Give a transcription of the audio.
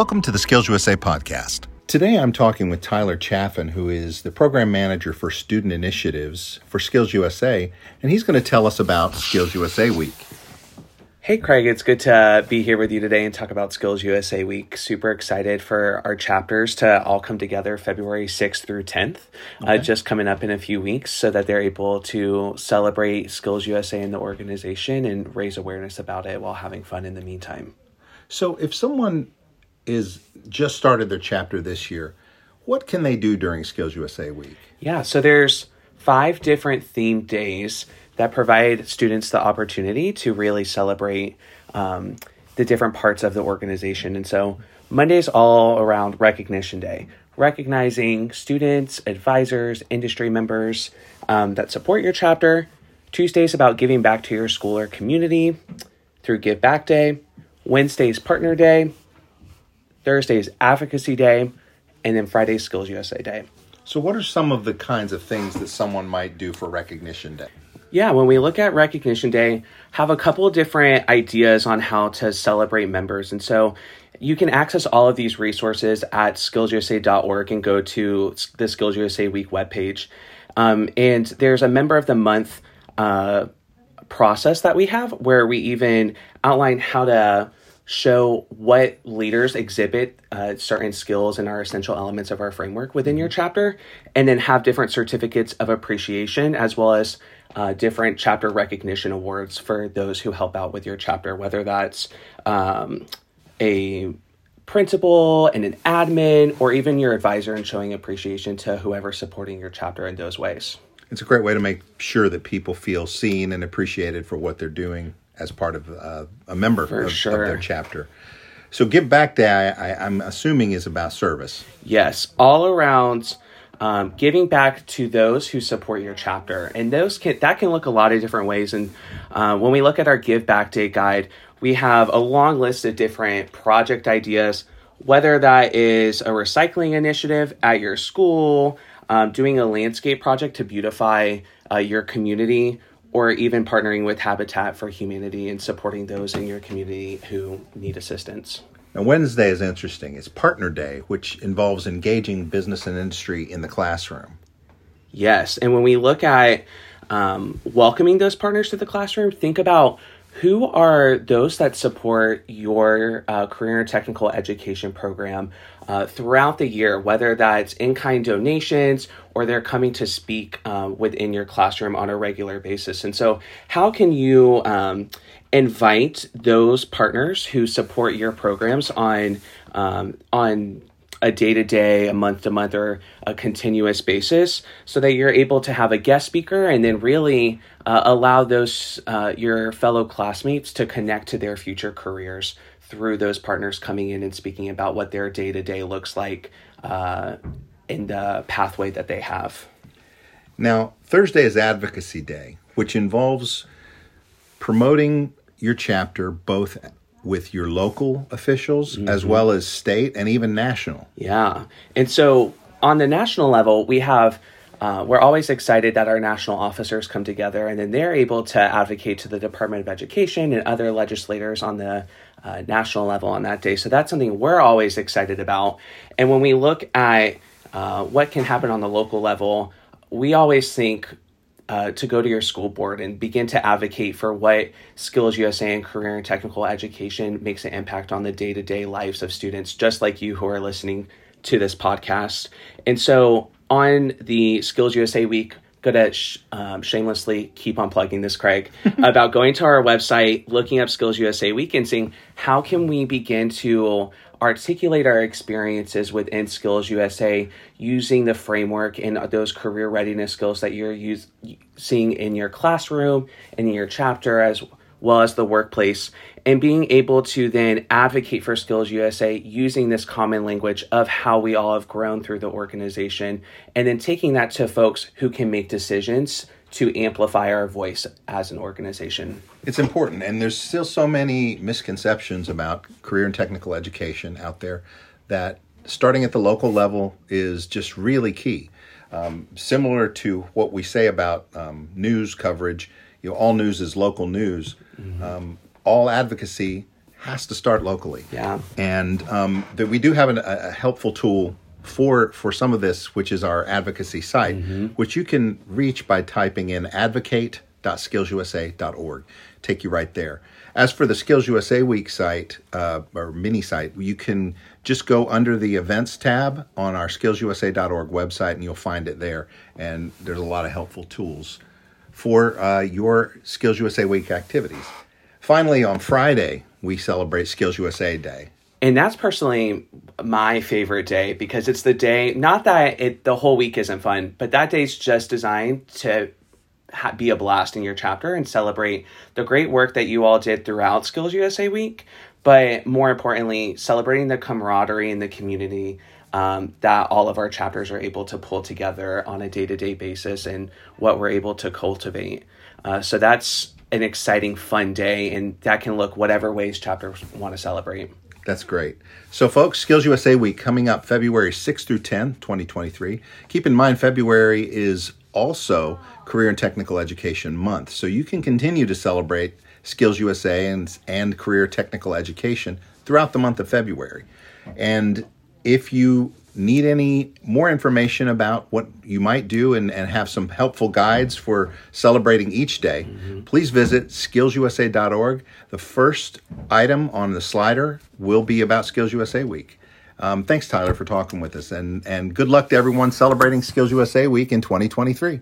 Welcome to the Skills USA podcast. Today I'm talking with Tyler Chaffin, who is the program manager for student initiatives for Skills USA, and he's going to tell us about Skills USA Week. Hey, Craig, it's good to be here with you today and talk about Skills USA Week. Super excited for our chapters to all come together February 6th through 10th, uh, okay. uh, just coming up in a few weeks, so that they're able to celebrate Skills USA in the organization and raise awareness about it while having fun in the meantime. So, if someone is just started their chapter this year. What can they do during Skills USA Week? Yeah, so there's five different themed days that provide students the opportunity to really celebrate um, the different parts of the organization. And so Monday's all around Recognition Day, recognizing students, advisors, industry members um, that support your chapter. Tuesday's about giving back to your school or community through Give Back Day. Wednesday's Partner Day. Thursday is Advocacy Day, and then Friday is Skills USA Day. So, what are some of the kinds of things that someone might do for Recognition Day? Yeah, when we look at Recognition Day, have a couple different ideas on how to celebrate members. And so you can access all of these resources at skillsusa.org and go to the Skills USA Week webpage. Um, and there's a member of the month uh, process that we have where we even outline how to show what leaders exhibit uh, certain skills and are essential elements of our framework within your chapter, and then have different certificates of appreciation as well as uh, different chapter recognition awards for those who help out with your chapter, whether that's um, a principal and an admin, or even your advisor, and showing appreciation to whoever's supporting your chapter in those ways. It's a great way to make sure that people feel seen and appreciated for what they're doing as part of uh, a member of, sure. of, their chapter. So, Give Back Day, I, am assuming, is about service. Yes, all around um, giving back to those who support your chapter, and those can that can look a lot of different ways. And uh, when we look at our Give Back Day guide, we have a long list of different project ideas. Whether that is a recycling initiative at your school, um, doing a landscape project to beautify uh, your community, or even partnering with Habitat for Humanity and supporting those in your community who need assistance. Now, Wednesday is interesting. It's Partner Day, which involves engaging business and industry in the classroom. Yes. And when we look at um, welcoming those partners to the classroom, think about who are those that support your uh, career and technical education program uh, throughout the year, whether that's in kind donations or they're coming to speak uh, within your classroom on a regular basis. And so, how can you um, invite those partners who support your programs on um, on a day to day, a month to month, or a continuous basis, so that you're able to have a guest speaker and then really uh, allow those uh, your fellow classmates to connect to their future careers through those partners coming in and speaking about what their day to day looks like uh, in the pathway that they have. Now, Thursday is Advocacy Day, which involves promoting your chapter both with your local officials mm-hmm. as well as state and even national. Yeah. And so on the national level, we have uh, we're always excited that our national officers come together and then they're able to advocate to the Department of Education and other legislators on the uh, national level on that day. So that's something we're always excited about. And when we look at uh, what can happen on the local level, we always think uh, to go to your school board and begin to advocate for what Skills USA and career and technical education makes an impact on the day to day lives of students, just like you who are listening to this podcast. And so on the Skills USA week, good at sh- um, shamelessly keep on plugging this, Craig, about going to our website, looking up Skills USA Week, and seeing how can we begin to articulate our experiences within Skills USA using the framework and those career readiness skills that you're use, seeing in your classroom and in your chapter as well as the workplace and being able to then advocate for Skills USA using this common language of how we all have grown through the organization and then taking that to folks who can make decisions to amplify our voice as an organization. It's important, and there's still so many misconceptions about career and technical education out there that starting at the local level is just really key. Um, similar to what we say about um, news coverage, you know, all news is local news. Mm-hmm. Um, all advocacy has to start locally. Yeah. And um, that we do have an, a, a helpful tool for for some of this, which is our advocacy site, which you can reach by typing in advocate.skillsusa.org. Take you right there. As for the Skills USA Week site uh, or mini site, you can just go under the events tab on our skillsusa.org website and you'll find it there. And there's a lot of helpful tools for uh, your Skills USA Week activities. Finally, on Friday, we celebrate Skills USA Day. And that's personally my favorite day because it's the day, not that it the whole week isn't fun, but that day's just designed to ha- be a blast in your chapter and celebrate the great work that you all did throughout Skills USA Week, but more importantly, celebrating the camaraderie in the community um, that all of our chapters are able to pull together on a day to day basis and what we're able to cultivate. Uh, so that's an exciting, fun day, and that can look whatever ways chapters want to celebrate. That's great. So, folks, Skills USA Week coming up February 6th through 10, 2023. Keep in mind, February is also Career and Technical Education Month. So, you can continue to celebrate Skills USA and, and career technical education throughout the month of February. And if you need any more information about what you might do and, and have some helpful guides for celebrating each day, please visit skillsusa.org. The first item on the slider will be about Skills USA Week. Um, thanks, Tyler, for talking with us, and, and good luck to everyone celebrating Skills USA Week in 2023.